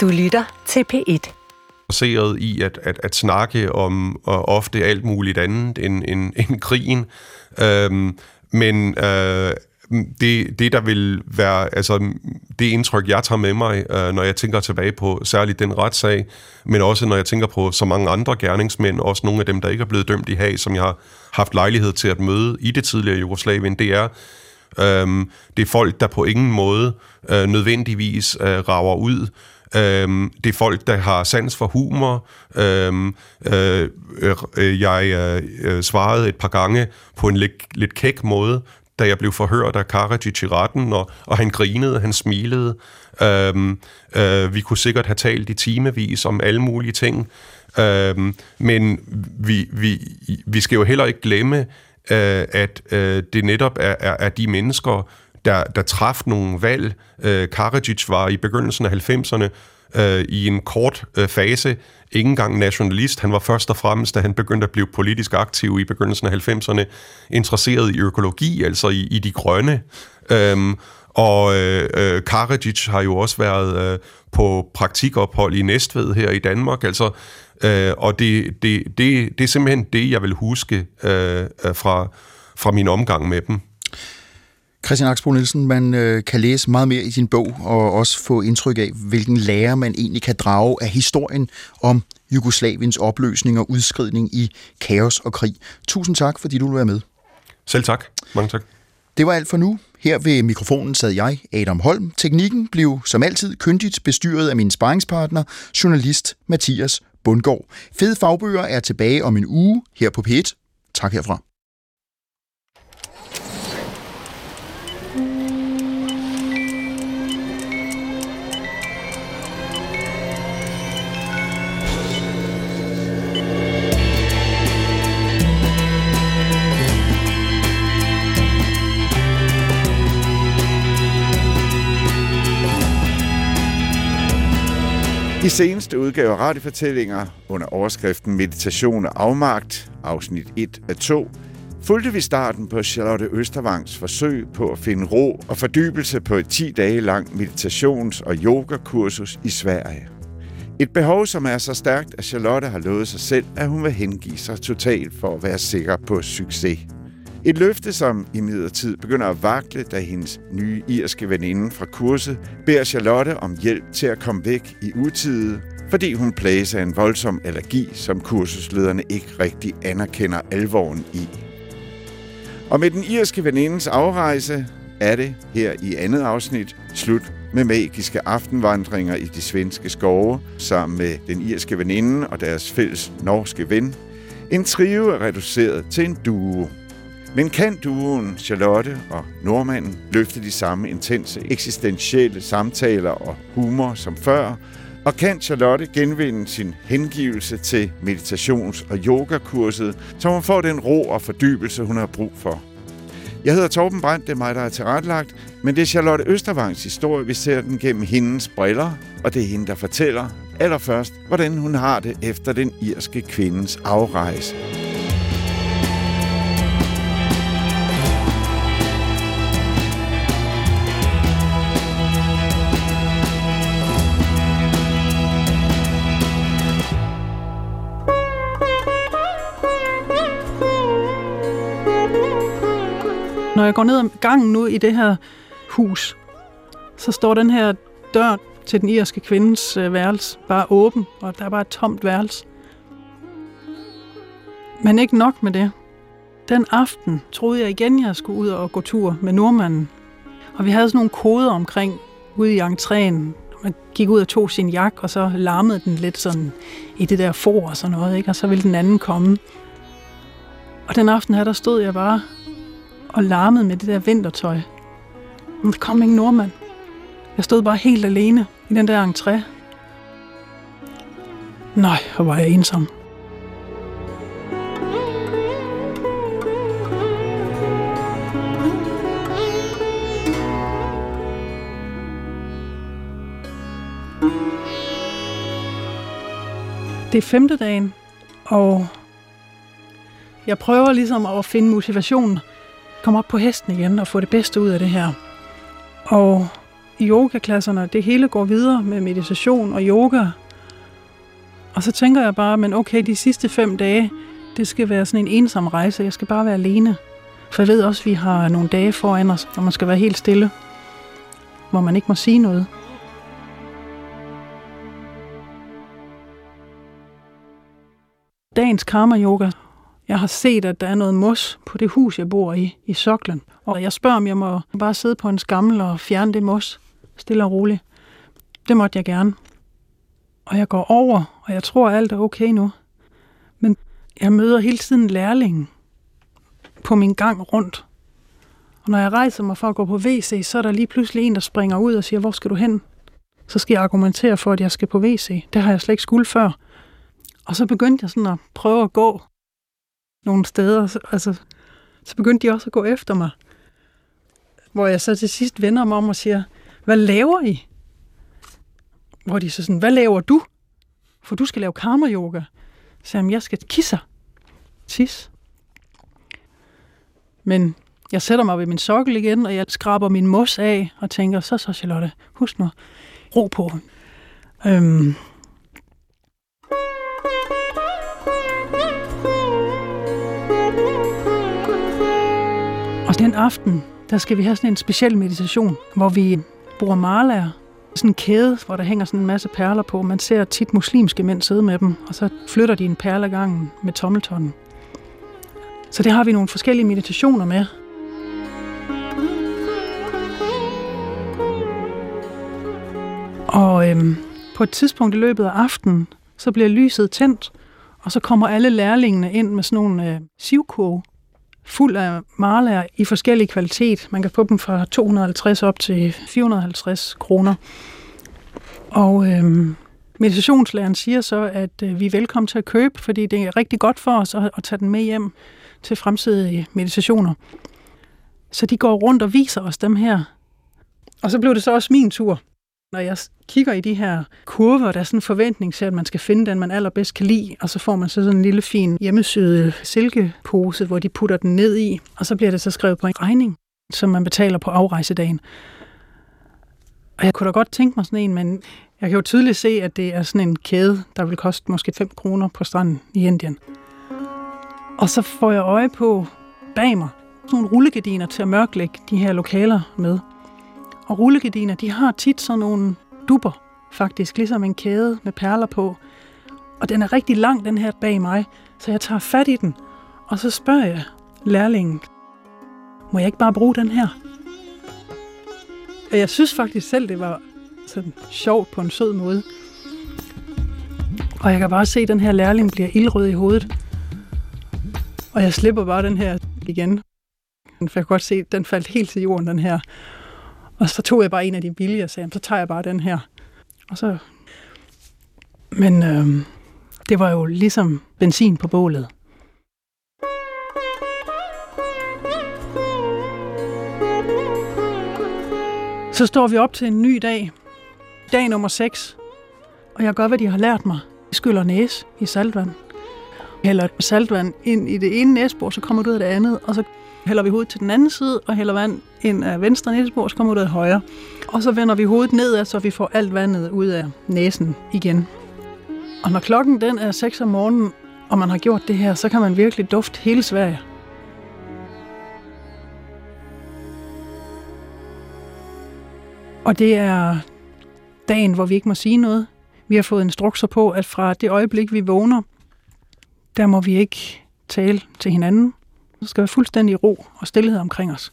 Du lytter til P1 interesseret i at, at, at snakke om og ofte alt muligt andet end, end, end krigen. Øhm, men øh, det, det, der vil være, altså det indtryk, jeg tager med mig, øh, når jeg tænker tilbage på særligt den retssag, men også når jeg tænker på så mange andre gerningsmænd, også nogle af dem, der ikke er blevet dømt i Haag, som jeg har haft lejlighed til at møde i det tidligere Jugoslavien, det er, øh, det er folk, der på ingen måde øh, nødvendigvis øh, rager ud. Øhm, det er folk, der har sans for humor. Øhm, øh, øh, jeg øh, svarede et par gange på en lidt, lidt kæk måde da jeg blev forhørt af Karadzic i retten, og, og han grinede, han smilede. Øhm, øh, vi kunne sikkert have talt i timevis om alle mulige ting, øhm, men vi, vi, vi skal jo heller ikke glemme, øh, at øh, det netop er, er, er de mennesker, der, der traf nogle valg. Øh, Karadzic var i begyndelsen af 90'erne øh, i en kort øh, fase ikke engang nationalist. Han var først og fremmest, da han begyndte at blive politisk aktiv i begyndelsen af 90'erne, interesseret i økologi, altså i, i de grønne. Øhm, og øh, øh, Karadzic har jo også været øh, på praktikophold i Næstved her i Danmark, altså, øh, og det, det, det, det er simpelthen det, jeg vil huske øh, øh fra, fra min omgang med dem. Christian Aksbro Nielsen, man øh, kan læse meget mere i sin bog, og også få indtryk af, hvilken lære man egentlig kan drage af historien om Jugoslaviens opløsning og udskridning i kaos og krig. Tusind tak, fordi du vil være med. Selv tak. Mange tak. Det var alt for nu. Her ved mikrofonen sad jeg, Adam Holm. Teknikken blev som altid kyndigt bestyret af min sparringspartner, journalist Mathias Bundgaard. Fede fagbøger er tilbage om en uge her på P1. Tak herfra. I seneste udgave af radiofortællinger under overskriften Meditation og afmagt, afsnit 1 af 2, fulgte vi starten på Charlotte Østervangs forsøg på at finde ro og fordybelse på et 10 dage lang meditations- og yogakursus i Sverige. Et behov, som er så stærkt, at Charlotte har lovet sig selv, at hun vil hengive sig totalt for at være sikker på succes. Et løfte, som i midlertid begynder at vakle, da hendes nye irske veninde fra kurset beder Charlotte om hjælp til at komme væk i utide, fordi hun plages af en voldsom allergi, som kursuslederne ikke rigtig anerkender alvoren i. Og med den irske venindes afrejse er det her i andet afsnit slut med magiske aftenvandringer i de svenske skove, sammen med den irske veninde og deres fælles norske ven. En trio er reduceret til en duo. Men kan duoen Charlotte og Normanden løfte de samme intense eksistentielle samtaler og humor som før? Og kan Charlotte genvinde sin hengivelse til meditations- og yogakurset, så hun får den ro og fordybelse, hun har brug for? Jeg hedder Torben Brandt, det er mig, der er tilrettelagt, men det er Charlotte Østervangs historie, vi ser den gennem hendes briller, og det er hende, der fortæller allerførst, hvordan hun har det efter den irske kvindes afrejse. Når jeg går ned ad gangen nu i det her hus, så står den her dør til den irske kvindes øh, værelse bare åben, og der er bare et tomt værelse. Men ikke nok med det. Den aften troede jeg igen, jeg skulle ud og gå tur med nordmanden. Og vi havde sådan nogle koder omkring ude i entréen. Man gik ud og tog sin jak, og så larmede den lidt sådan i det der for og sådan noget, ikke? og så ville den anden komme. Og den aften her, der stod jeg bare og larmede med det der vintertøj. Men der kom ingen nordmand. Jeg stod bare helt alene i den der entré. Nej, hvor var jeg ensom. Det er femte dagen, og jeg prøver ligesom at finde motivation komme op på hesten igen og få det bedste ud af det her. Og yogaklasserne, det hele går videre med meditation og yoga. Og så tænker jeg bare, men okay, de sidste fem dage, det skal være sådan en ensom rejse. Jeg skal bare være alene. For jeg ved også, at vi har nogle dage foran os, hvor man skal være helt stille. Hvor man ikke må sige noget. Dagens karma-yoga. Jeg har set, at der er noget mos på det hus, jeg bor i, i soklen. Og jeg spørger, om jeg må bare sidde på en skammel og fjerne det mos, stille og roligt. Det måtte jeg gerne. Og jeg går over, og jeg tror, at alt er okay nu. Men jeg møder hele tiden lærlingen på min gang rundt. Og når jeg rejser mig for at gå på WC, så er der lige pludselig en, der springer ud og siger, hvor skal du hen? Så skal jeg argumentere for, at jeg skal på WC. Det har jeg slet ikke skulle før. Og så begyndte jeg sådan at prøve at gå nogle steder. Altså, så begyndte de også at gå efter mig. Hvor jeg så til sidst vender mig om og siger, hvad laver I? Hvor de så sådan, hvad laver du? For du skal lave karma-yoga. Så jeg, jeg skal kisse. Tis. Men jeg sætter mig ved min sokkel igen, og jeg skraber min mos af og tænker, så så Charlotte, husk nu, ro på. Øhm. Den aften, der skal vi have sådan en speciel meditation, hvor vi bruger malaer. Sådan en kæde, hvor der hænger sådan en masse perler på. Man ser tit muslimske mænd sidde med dem, og så flytter de en perle gangen med tommeltonnen. Så det har vi nogle forskellige meditationer med. Og øhm, på et tidspunkt i løbet af aftenen, så bliver lyset tændt, og så kommer alle lærlingene ind med sådan nogle øh, sivkoge, fuld af marlager i forskellig kvalitet. Man kan få dem fra 250 op til 450 kroner. Og øhm, meditationslæreren siger så, at øh, vi er velkommen til at købe, fordi det er rigtig godt for os at, at tage den med hjem til fremtidige meditationer. Så de går rundt og viser os dem her. Og så blev det så også min tur. Når jeg kigger i de her kurver, der er sådan en forventning til, at man skal finde den, man allerbedst kan lide, og så får man så sådan en lille fin hjemmesyde silkepose, hvor de putter den ned i, og så bliver det så skrevet på en regning, som man betaler på afrejsedagen. Og jeg kunne da godt tænke mig sådan en, men jeg kan jo tydeligt se, at det er sådan en kæde, der vil koste måske 5 kroner på stranden i Indien. Og så får jeg øje på bag mig nogle rullegardiner til at mørklægge de her lokaler med. Og rullegardiner, de har tit sådan nogle duber, faktisk, ligesom en kæde med perler på. Og den er rigtig lang, den her bag mig, så jeg tager fat i den, og så spørger jeg lærlingen, må jeg ikke bare bruge den her? Og jeg synes faktisk selv, det var sådan sjovt på en sød måde. Og jeg kan bare se, at den her lærling bliver ildrød i hovedet. Og jeg slipper bare den her igen. For jeg kan godt se, at den faldt helt til jorden, den her. Og så tog jeg bare en af de billige og sagde, så tager jeg bare den her. Og så... Men øh, det var jo ligesom benzin på bålet. Så står vi op til en ny dag. Dag nummer 6. Og jeg gør, hvad de har lært mig. Jeg skyller næse i saltvand. Hælder saltvand ind i det ene næsebord, så kommer du ud af det andet, og så hælder vi hovedet til den anden side, og hælder vand ind af venstre næsebor, så kommer ud af højre. Og så vender vi hovedet nedad, så vi får alt vandet ud af næsen igen. Og når klokken den er 6 om morgenen, og man har gjort det her, så kan man virkelig dufte hele Sverige. Og det er dagen, hvor vi ikke må sige noget. Vi har fået instrukser på, at fra det øjeblik, vi vågner, der må vi ikke tale til hinanden. Der skal være fuldstændig ro og stillhed omkring os.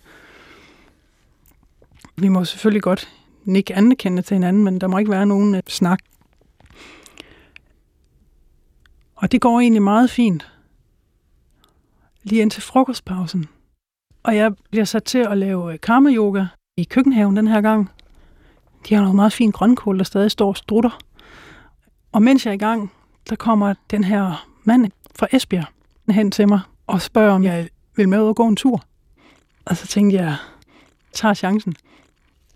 Vi må selvfølgelig godt nikke anerkende til hinanden, men der må ikke være nogen øh, snak. Og det går egentlig meget fint. Lige indtil frokostpausen. Og jeg bliver sat til at lave øh, karma-yoga i køkkenhaven den her gang. De har noget meget fint grønkål, der stadig står og strutter. Og mens jeg er i gang, der kommer den her mand fra Esbjerg hen til mig og spørger, om jeg vil med ud og gå en tur. Og så tænkte jeg, tager chancen.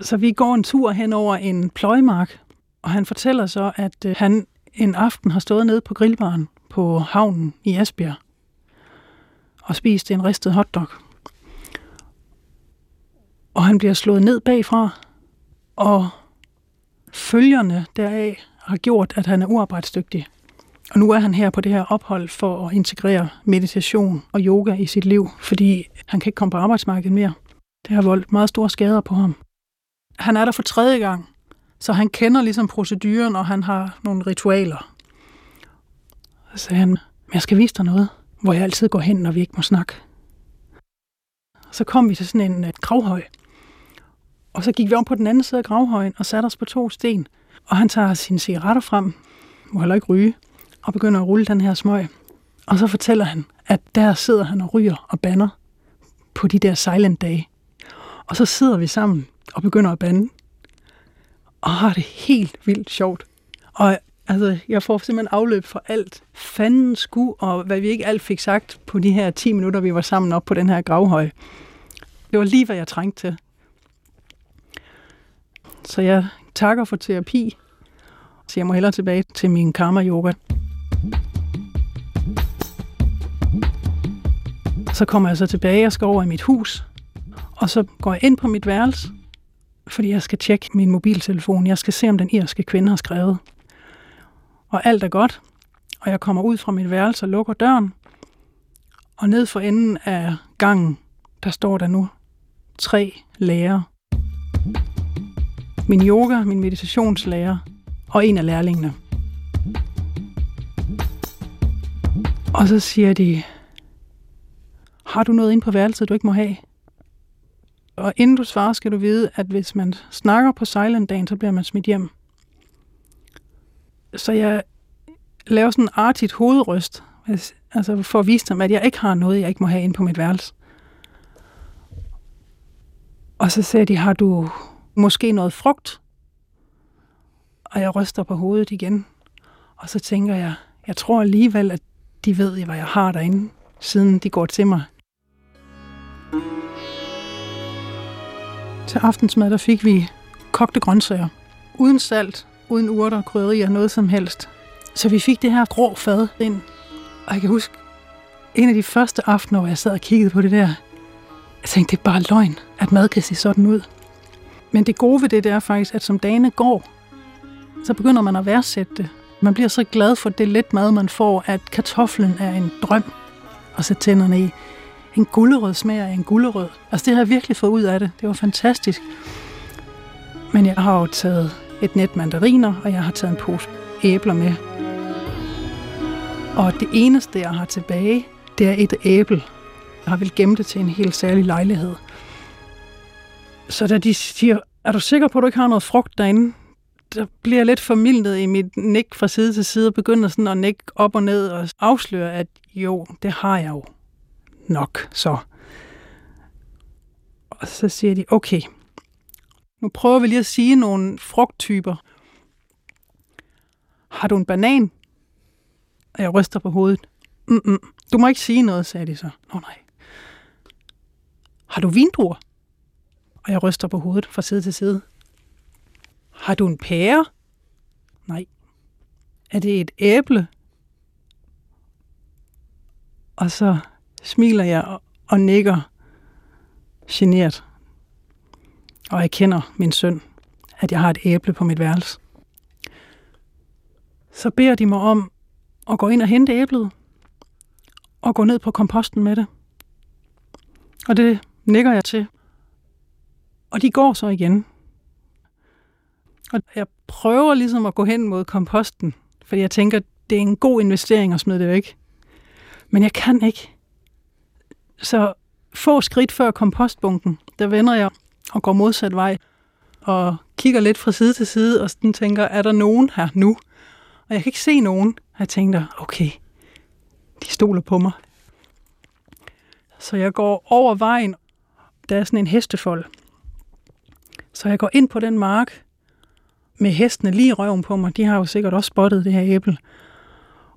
Så vi går en tur hen over en pløjmark, og han fortæller så, at øh, han en aften har stået nede på grillbaren på havnen i Esbjerg og spist en ristet hotdog. Og han bliver slået ned bagfra, Og følgerne deraf har gjort, at han er uarbejdsdygtig. Og nu er han her på det her ophold for at integrere meditation og yoga i sit liv, fordi han kan ikke komme på arbejdsmarkedet mere. Det har voldt meget store skader på ham. Han er der for tredje gang, så han kender ligesom proceduren, og han har nogle ritualer. Så sagde han, men jeg skal vise dig noget, hvor jeg altid går hen, når vi ikke må snakke. Så kom vi til sådan en øh, gravhøj. Og så gik vi om på den anden side af gravhøjen og satte os på to sten. Og han tager sine cigaretter frem, må heller ikke ryge, og begynder at rulle den her smøg. Og så fortæller han, at der sidder han og ryger og banner på de der silent dage. Og så sidder vi sammen og begynder at bande. Og har det helt vildt sjovt. Og altså, jeg får simpelthen afløb for alt. Fanden sku, og hvad vi ikke alt fik sagt på de her 10 minutter, vi var sammen op på den her gravhøj. Det var lige, hvad jeg trængte til. Så jeg takker for terapi, så jeg må hellere tilbage til min karma-yoga. Så kommer jeg så tilbage jeg skal over i mit hus, og så går jeg ind på mit værelse, fordi jeg skal tjekke min mobiltelefon. Jeg skal se, om den irske kvinde har skrevet. Og alt er godt, og jeg kommer ud fra mit værelse og lukker døren, og ned for enden af gangen, der står der nu tre lærere. Min yoga, min meditationslærer og en af lærlingene. Og så siger de, har du noget ind på værelset, du ikke må have? Og inden du svarer, skal du vide, at hvis man snakker på silent-dagen, så bliver man smidt hjem. Så jeg laver sådan en artigt hovedryst, altså for at vise dem, at jeg ikke har noget, jeg ikke må have ind på mit værelse. Og så sagde de, har du måske noget frugt? Og jeg ryster på hovedet igen. Og så tænker jeg, jeg tror alligevel, at de ved, hvad jeg har derinde, siden de går til mig. Til aftensmad, der fik vi kogte grøntsager. Uden salt, uden urter, krydderier, noget som helst. Så vi fik det her grå fad ind. Og jeg kan huske, en af de første aftener, hvor jeg sad og kiggede på det der, jeg tænkte, det er bare løgn, at mad kan se sådan ud. Men det gode ved det, det er faktisk, at som dagene går, så begynder man at værdsætte det. Man bliver så glad for det lidt mad, man får, at kartoflen er en drøm at sætte tænderne i. En gullerød smager af en gullerød. Altså det har jeg virkelig fået ud af det. Det var fantastisk. Men jeg har jo taget et net mandariner, og jeg har taget en pose æbler med. Og det eneste, jeg har tilbage, det er et æble. Jeg har vel gemt det til en helt særlig lejlighed. Så da de siger, er du sikker på, at du ikke har noget frugt derinde? Der bliver jeg lidt formildet i mit nik fra side til side, og begynder sådan at nikke op og ned og afsløre, at jo, det har jeg jo nok så. Og så siger de, okay, nu prøver vi lige at sige nogle frugttyper. Har du en banan? Og jeg ryster på hovedet. Mm-mm. Du må ikke sige noget, sagde de så. Nå nej. Har du vindruer? Og jeg ryster på hovedet fra side til side. Har du en pære? Nej. Er det et æble? Og så smiler jeg og nikker genert. Og jeg kender min søn, at jeg har et æble på mit værelse. Så beder de mig om at gå ind og hente æblet, og gå ned på komposten med det. Og det nikker jeg til. Og de går så igen. Og jeg prøver ligesom at gå hen mod komposten, fordi jeg tænker, det er en god investering at smide det væk. Men jeg kan ikke. Så få skridt før kompostbunken, der vender jeg og går modsat vej og kigger lidt fra side til side og sådan tænker, er der nogen her nu? Og jeg kan ikke se nogen. Jeg tænker, okay, de stoler på mig. Så jeg går over vejen. Der er sådan en hestefold. Så jeg går ind på den mark med hestene lige røven på mig. De har jo sikkert også spottet det her æble.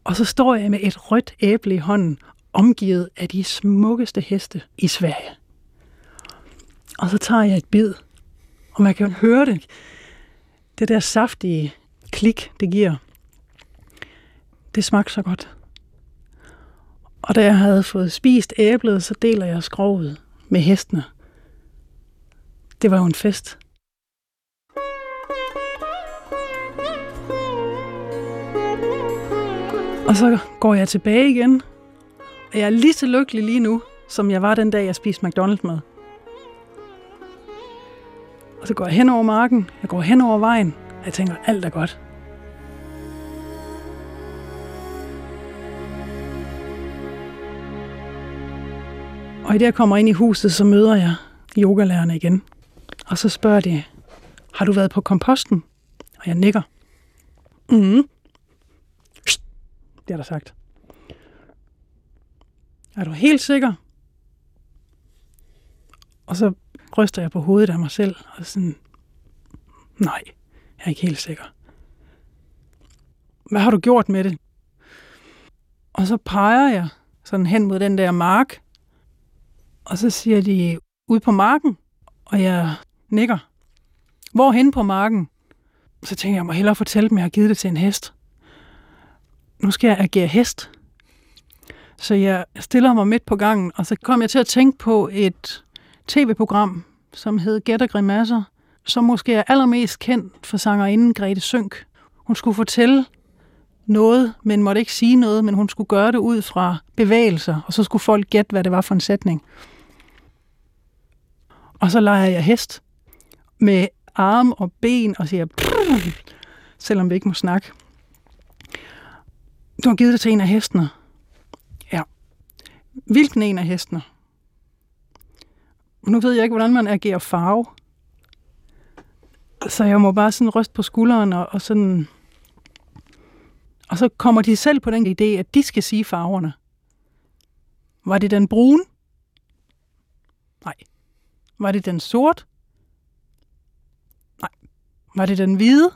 Og så står jeg med et rødt æble i hånden, omgivet af de smukkeste heste i Sverige. Og så tager jeg et bid, og man kan høre det. Det der saftige klik, det giver. Det smagte så godt. Og da jeg havde fået spist æblet, så deler jeg skroget med hestene. Det var jo en fest. Og så går jeg tilbage igen jeg er lige så lykkelig lige nu, som jeg var den dag, jeg spiste McDonald's med. Og så går jeg hen over marken, jeg går hen over vejen, og jeg tænker, alt er godt. Og i det, jeg kommer ind i huset, så møder jeg yogalærerne igen. Og så spørger de, har du været på komposten? Og jeg nikker. Mhm. Det er der sagt. Er du helt sikker? Og så ryster jeg på hovedet af mig selv, og sådan, nej, jeg er ikke helt sikker. Hvad har du gjort med det? Og så peger jeg sådan hen mod den der mark, og så siger de, ud på marken, og jeg nikker. Hvorhen på marken? Så tænker jeg, jeg må hellere fortælle dem, at jeg har givet det til en hest. Nu skal jeg agere hest. Så jeg stiller mig midt på gangen, og så kom jeg til at tænke på et tv-program, som hed Gæt Grimasser, som måske er allermest kendt for sangerinden Grete Sønk. Hun skulle fortælle noget, men måtte ikke sige noget, men hun skulle gøre det ud fra bevægelser, og så skulle folk gætte, hvad det var for en sætning. Og så leger jeg hest med arm og ben og siger, selvom vi ikke må snakke. Du har givet det til en af hestene. Hvilken en af hestene? Nu ved jeg ikke, hvordan man agerer farve. Så jeg må bare sådan ryste på skulderen og, og sådan... Og så kommer de selv på den idé, at de skal sige farverne. Var det den brune? Nej. Var det den sort? Nej. Var det den hvide?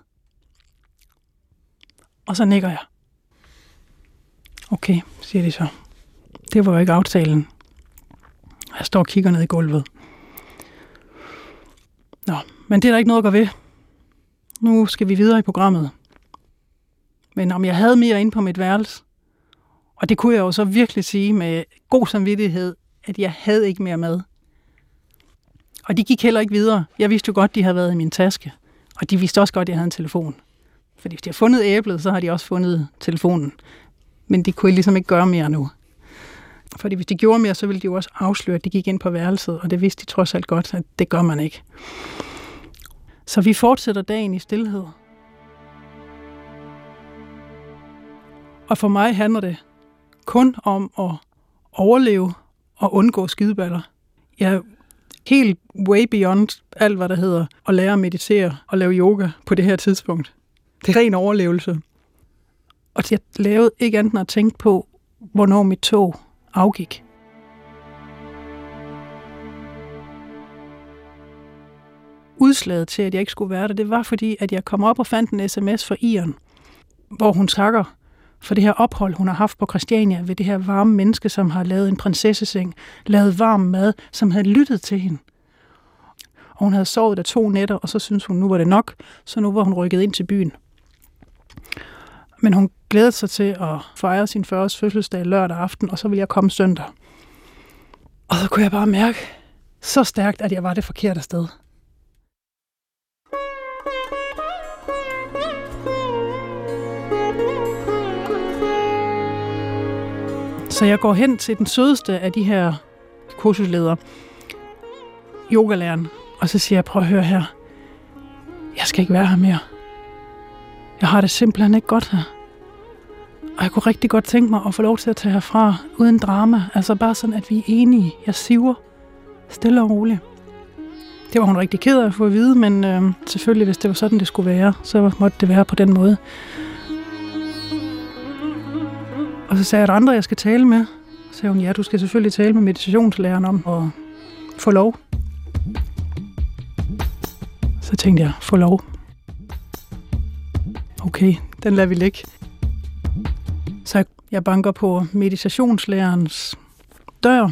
Og så nikker jeg. Okay, siger de så. Det var jo ikke aftalen. Jeg står og kigger ned i gulvet. Nå, men det er der ikke noget at gøre ved. Nu skal vi videre i programmet. Men om jeg havde mere ind på mit værelse, og det kunne jeg jo så virkelig sige med god samvittighed, at jeg havde ikke mere med. Og de gik heller ikke videre. Jeg vidste jo godt, de havde været i min taske. Og de vidste også godt, at jeg havde en telefon. Fordi hvis de har fundet æblet, så har de også fundet telefonen. Men de kunne ligesom ikke gøre mere nu. Fordi hvis de gjorde mere, så ville de jo også afsløre, at de gik ind på værelset, og det vidste de trods alt godt, at det gør man ikke. Så vi fortsætter dagen i stillhed. Og for mig handler det kun om at overleve og undgå skideballer. Jeg er helt way beyond alt, hvad der hedder at lære at meditere og lave yoga på det her tidspunkt. Det er ren overlevelse. Og jeg lavede ikke andet end at tænke på, hvornår mit tog afgik. Udslaget til, at jeg ikke skulle være der, det var fordi, at jeg kom op og fandt en sms fra Iren, hvor hun takker for det her ophold, hun har haft på Christiania ved det her varme menneske, som har lavet en prinsesseseng, lavet varm mad, som havde lyttet til hende. Og hun havde sovet der to nætter, og så syntes hun, nu var det nok, så nu var hun rykket ind til byen. Men hun glædede sig til at fejre sin 40. fødselsdag lørdag aften, og så ville jeg komme søndag. Og så kunne jeg bare mærke så stærkt, at jeg var det forkerte sted. Så jeg går hen til den sødeste af de her kursusledere, yogalæreren, og så siger jeg, prøv at høre her, jeg skal ikke være her mere. Jeg har det simpelthen ikke godt her. Og jeg kunne rigtig godt tænke mig at få lov til at tage herfra uden drama. Altså bare sådan, at vi er enige. Jeg siver stille og roligt. Det var hun rigtig ked af at få at vide, men øh, selvfølgelig, hvis det var sådan, det skulle være, så måtte det være på den måde. Og så sagde jeg, at andre, jeg skal tale med. Så sagde hun, ja, du skal selvfølgelig tale med meditationslæreren om at få lov. Så tænkte jeg, få lov. Okay, den lader vi ligge. Så jeg banker på meditationslærerens dør,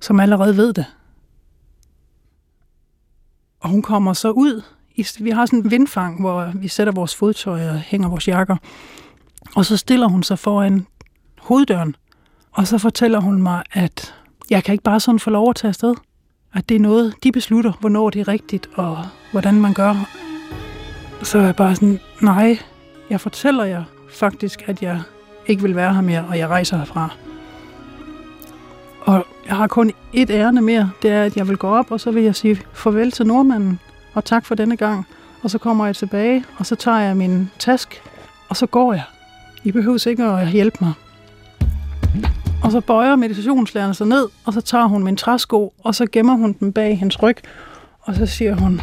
som allerede ved det. Og hun kommer så ud. Vi har sådan en vindfang, hvor vi sætter vores fodtøj og hænger vores jakker. Og så stiller hun sig foran hoveddøren, og så fortæller hun mig, at jeg kan ikke bare sådan få lov at tage afsted. At det er noget, de beslutter, hvornår det er rigtigt, og hvordan man gør. Så er jeg bare sådan, nej, jeg fortæller jer faktisk, at jeg ikke vil være her mere, og jeg rejser herfra. Og jeg har kun et ærne mere, det er, at jeg vil gå op, og så vil jeg sige farvel til nordmanden, og tak for denne gang. Og så kommer jeg tilbage, og så tager jeg min task, og så går jeg. I behøver ikke at hjælpe mig. Og så bøjer meditationslæreren sig ned, og så tager hun min træsko, og så gemmer hun den bag hendes ryg, og så siger hun,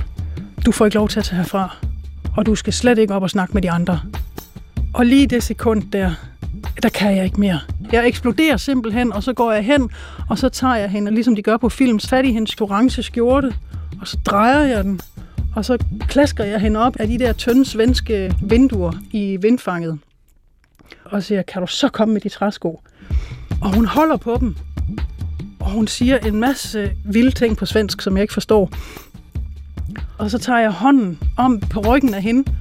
du får ikke lov til at tage herfra, og du skal slet ikke op og snakke med de andre. Og lige det sekund der, der kan jeg ikke mere. Jeg eksploderer simpelthen, og så går jeg hen, og så tager jeg hende, ligesom de gør på film, fat i hendes orange skjorte, og så drejer jeg den, og så klasker jeg hende op af de der tynde svenske vinduer i vindfanget. Og siger, kan du så komme med de træsko? Og hun holder på dem, og hun siger en masse vilde ting på svensk, som jeg ikke forstår. Og så tager jeg hånden om på ryggen af hende,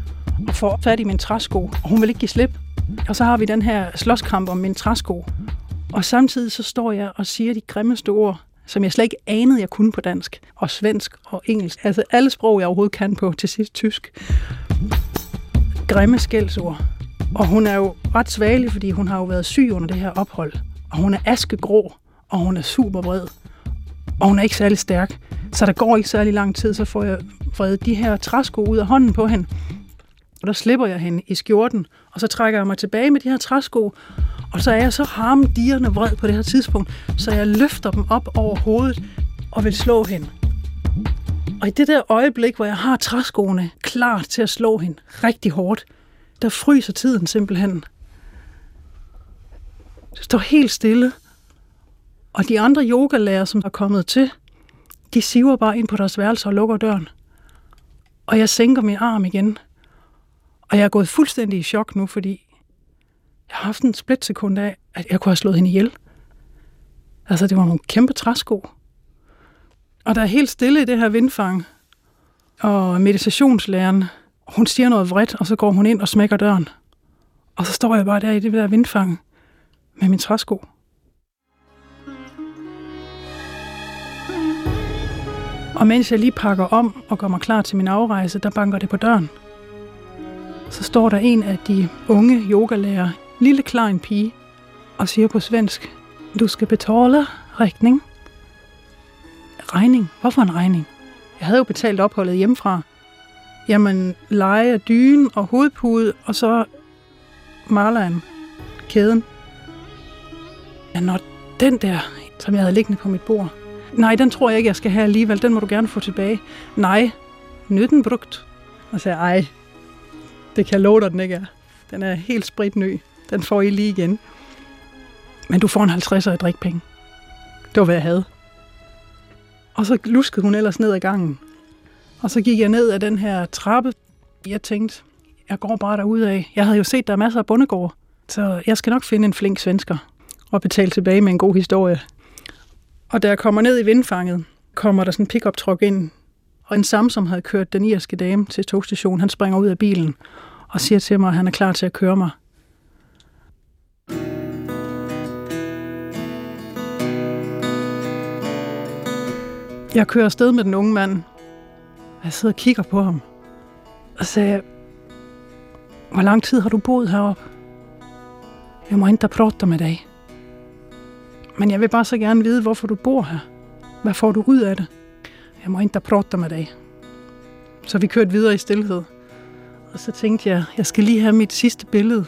og får fat i min træsko, og hun vil ikke give slip. Og så har vi den her slåskamp om min træsko. Og samtidig så står jeg og siger de grimmeste ord, som jeg slet ikke anede, jeg kunne på dansk, og svensk og engelsk. Altså alle sprog, jeg overhovedet kan på, til sidst tysk. Grimme skældsord. Og hun er jo ret svagelig, fordi hun har jo været syg under det her ophold. Og hun er askegrå, og hun er super vred. Og hun er ikke særlig stærk. Så der går ikke særlig lang tid, så får jeg vredet de her træsko ud af hånden på hende. Og der slipper jeg hende i skjorten, og så trækker jeg mig tilbage med de her træsko, og så er jeg så harmdirrende vred på det her tidspunkt, så jeg løfter dem op over hovedet og vil slå hende. Og i det der øjeblik, hvor jeg har træskoene klar til at slå hende rigtig hårdt, der fryser tiden simpelthen. Det står helt stille, og de andre yogalærer, som er kommet til, de siver bare ind på deres værelse og lukker døren. Og jeg sænker min arm igen. Og jeg er gået fuldstændig i chok nu, fordi jeg har haft en splitsekund af, at jeg kunne have slået hende ihjel. Altså, det var nogle kæmpe træsko. Og der er helt stille i det her vindfang. Og meditationslæreren, hun siger noget vredt, og så går hun ind og smækker døren. Og så står jeg bare der i det der vindfang med min træsko. Og mens jeg lige pakker om og gør mig klar til min afrejse, der banker det på døren. Så står der en af de unge yogalærer, lille klein pige, og siger på svensk, du skal betale regning. Regning? Hvorfor en regning? Jeg havde jo betalt opholdet hjemmefra. Jamen, leje af dyne og hovedpude, og så maleren, kæden. Ja, når den der, som jeg havde liggende på mit bord, Nej, den tror jeg ikke, jeg skal have alligevel. Den må du gerne få tilbage. Nej, nytten brugt. Og sagde, ej, det kan jeg love dig, den ikke er. Den er helt spritny. Den får I lige igen. Men du får en 50'er i drikpenge. Det var, hvad jeg havde. Og så luskede hun ellers ned ad gangen. Og så gik jeg ned ad den her trappe. Jeg tænkte, jeg går bare derud af. Jeg havde jo set, der er masser af bundegård. Så jeg skal nok finde en flink svensker og betale tilbage med en god historie. Og da jeg kommer ned i vindfanget, kommer der sådan en pickup truck ind, og en samme, som havde kørt den irske dame til togstationen, han springer ud af bilen og siger til mig, at han er klar til at køre mig. Jeg kører afsted med den unge mand. Jeg sidder og kigger på ham. Og sagde, hvor lang tid har du boet heroppe? Jeg må ikke prata med dig. Men jeg vil bare så gerne vide, hvorfor du bor her. Hvad får du ud af det? Jeg må ikke prate med dig. Så vi kørte videre i stillhed. Og så tænkte jeg, jeg skal lige have mit sidste billede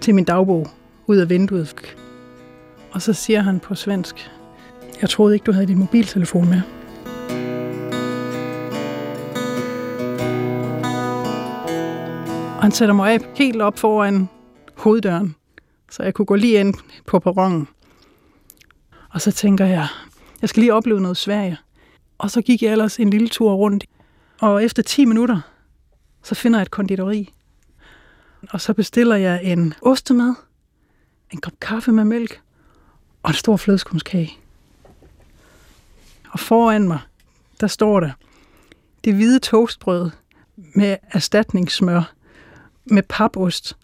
til min dagbog ud af vinduet. Og så siger han på svensk, jeg troede ikke, du havde din mobiltelefon med. Og han sætter mig af helt op foran hoveddøren, så jeg kunne gå lige ind på perronen. Og så tænker jeg, jeg skal lige opleve noget Sverige. Og så gik jeg ellers en lille tur rundt. Og efter 10 minutter, så finder jeg et konditori. Og så bestiller jeg en ostemad, en kop kaffe med mælk og en stor flødeskumskage. Og foran mig, der står der det hvide toastbrød med erstatningssmør, med papost,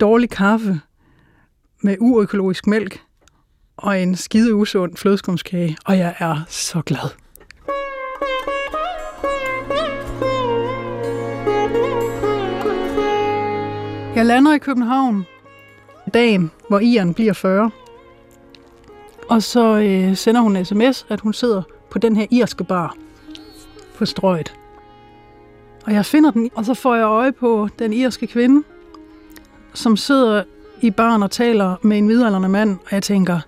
dårlig kaffe med uøkologisk mælk og en skide usund flødeskumskage, og jeg er så glad. Jeg lander i København dagen, hvor Ian bliver 40. Og så øh, sender hun en sms, at hun sidder på den her irske bar på strøget. Og jeg finder den, og så får jeg øje på den irske kvinde, som sidder i barn og taler med en midalderne mand, og jeg tænker,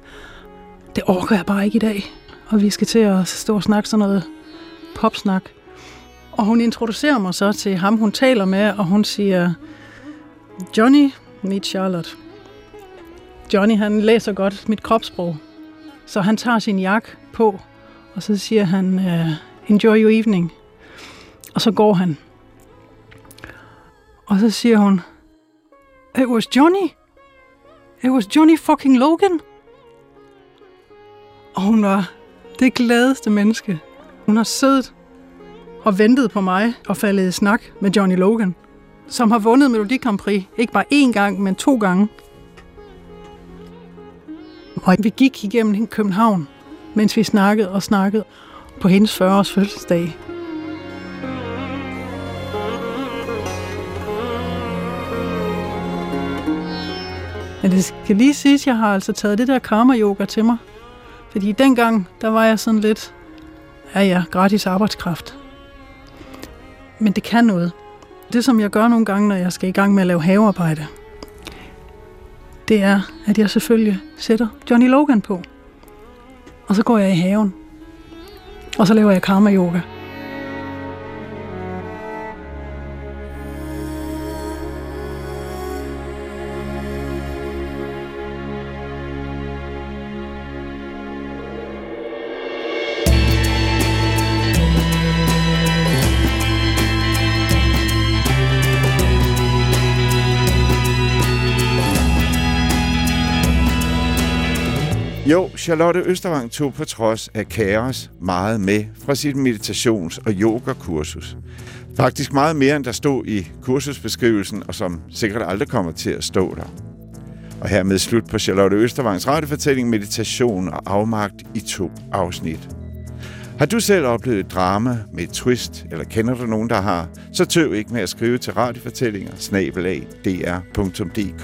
det orker jeg bare ikke i dag. Og vi skal til at stå og snakke sådan noget popsnak. Og hun introducerer mig så til ham, hun taler med, og hun siger, Johnny, meet Charlotte. Johnny, han læser godt mit kropssprog. Så han tager sin jakke på, og så siger han, øh, enjoy your evening. Og så går han. Og så siger hun, it was Johnny. It was Johnny fucking Logan. Og hun var det gladeste menneske. Hun har siddet og ventet på mig og faldet i snak med Johnny Logan, som har vundet Melodi Grand Prix, ikke bare én gang, men to gange. Og vi gik igennem København, mens vi snakkede og snakkede på hendes 40-års fødselsdag. Men det skal lige siges, at jeg har altså taget det der karma-yoga til mig. Fordi dengang, der var jeg sådan lidt, ja ja, gratis arbejdskraft. Men det kan noget. Det, som jeg gør nogle gange, når jeg skal i gang med at lave havearbejde, det er, at jeg selvfølgelig sætter Johnny Logan på. Og så går jeg i haven. Og så laver jeg karma-yoga. Charlotte Østervang tog på trods af kaos meget med fra sit meditations- og yogakursus. Faktisk meget mere, end der stod i kursusbeskrivelsen, og som sikkert aldrig kommer til at stå der. Og hermed slut på Charlotte Østervangs radiofortælling Meditation og afmagt i to afsnit. Har du selv oplevet et drama med et twist, eller kender du nogen, der har, så tøv ikke med at skrive til radiofortællinger snabelag.dr.dk,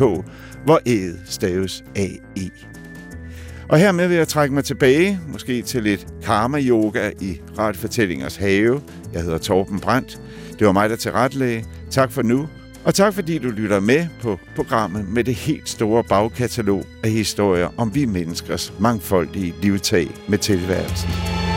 hvor æd staves A-E. Og hermed vil jeg trække mig tilbage, måske til lidt karma-yoga i Radiofortællingers have. Jeg hedder Torben Brandt. Det var mig, der til retlagde. Tak for nu, og tak fordi du lytter med på programmet med det helt store bagkatalog af historier om vi menneskers mangfoldige livtag med tilværelsen.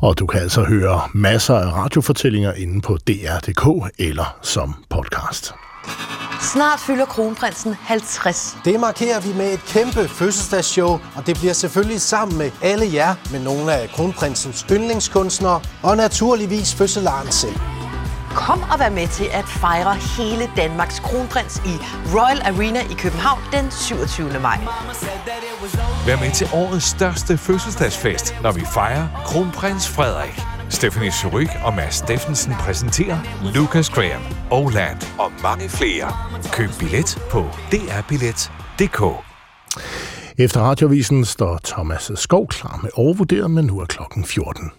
Og du kan altså høre masser af radiofortællinger inde på dr.dk eller som podcast. Snart fylder kronprinsen 50. Det markerer vi med et kæmpe fødselsdagsshow, og det bliver selvfølgelig sammen med alle jer, med nogle af kronprinsens yndlingskunstnere, og naturligvis fødselaren selv. Kom og vær med til at fejre hele Danmarks kronprins i Royal Arena i København den 27. maj. Vær med til årets største fødselsdagsfest, når vi fejrer kronprins Frederik. Stephanie Suryk og Mads Steffensen præsenterer Lucas Graham, Oland og mange flere. Køb billet på drbillet.dk. Efter radiovisen står Thomas Skov klar med overvurderet, men nu er klokken 14.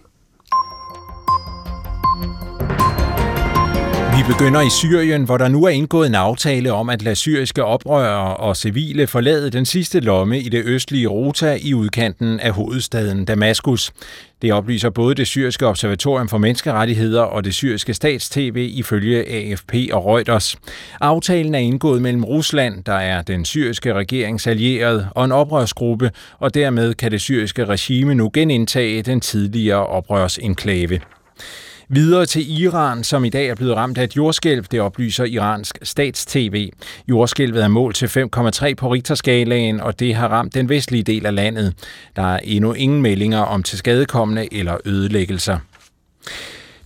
Vi begynder i Syrien, hvor der nu er indgået en aftale om at lade syriske oprørere og civile forlade den sidste lomme i det østlige Rota i udkanten af hovedstaden Damaskus. Det oplyser både det syriske observatorium for menneskerettigheder og det syriske statstv ifølge AFP og Reuters. Aftalen er indgået mellem Rusland, der er den syriske regerings allieret, og en oprørsgruppe, og dermed kan det syriske regime nu genindtage den tidligere oprørsenklave. Videre til Iran, som i dag er blevet ramt af et jordskælv, det oplyser iransk statstv. Jordskælvet er målt til 5,3 på Richterskalaen, og det har ramt den vestlige del af landet. Der er endnu ingen meldinger om tilskadekommende eller ødelæggelser.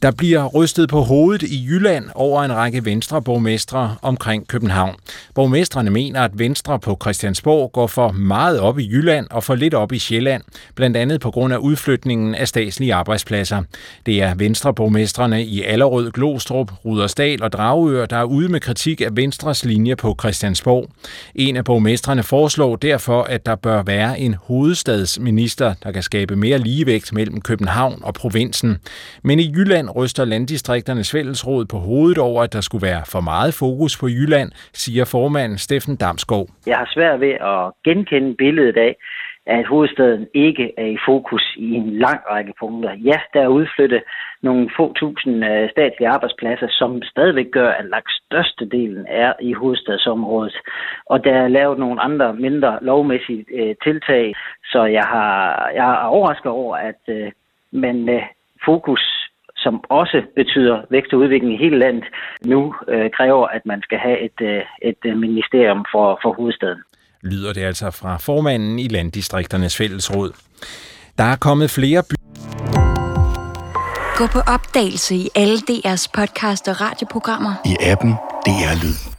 Der bliver rystet på hovedet i Jylland over en række venstreborgmestre omkring København. Borgmestrene mener, at Venstre på Christiansborg går for meget op i Jylland og for lidt op i Sjælland, blandt andet på grund af udflytningen af statslige arbejdspladser. Det er venstreborgmestrene i Allerød, Glostrup, Rudersdal og Dragør, der er ude med kritik af Venstres linje på Christiansborg. En af borgmestrene foreslår derfor, at der bør være en hovedstadsminister, der kan skabe mere ligevægt mellem København og provinsen. Men i Jylland ryster landdistrikternes fællesråd på hovedet over, at der skulle være for meget fokus på Jylland, siger formanden Steffen Damskov. Jeg har svært ved at genkende billedet af, at hovedstaden ikke er i fokus i en lang række punkter. Ja, der er udflyttet nogle få tusind øh, statslige arbejdspladser, som stadigvæk gør, at langt størstedelen er i hovedstadsområdet. Og der er lavet nogle andre mindre lovmæssige øh, tiltag, så jeg har jeg er overrasket over, at øh, man med fokus som også betyder vækst og udvikling i hele landet, nu øh, kræver, at man skal have et, øh, et ministerium for, for hovedstaden lyder det altså fra formanden i Landdistrikternes Fællesråd. Der er kommet flere by- Gå på opdagelse i alle DR's podcast og radioprogrammer. I appen DR Lyd.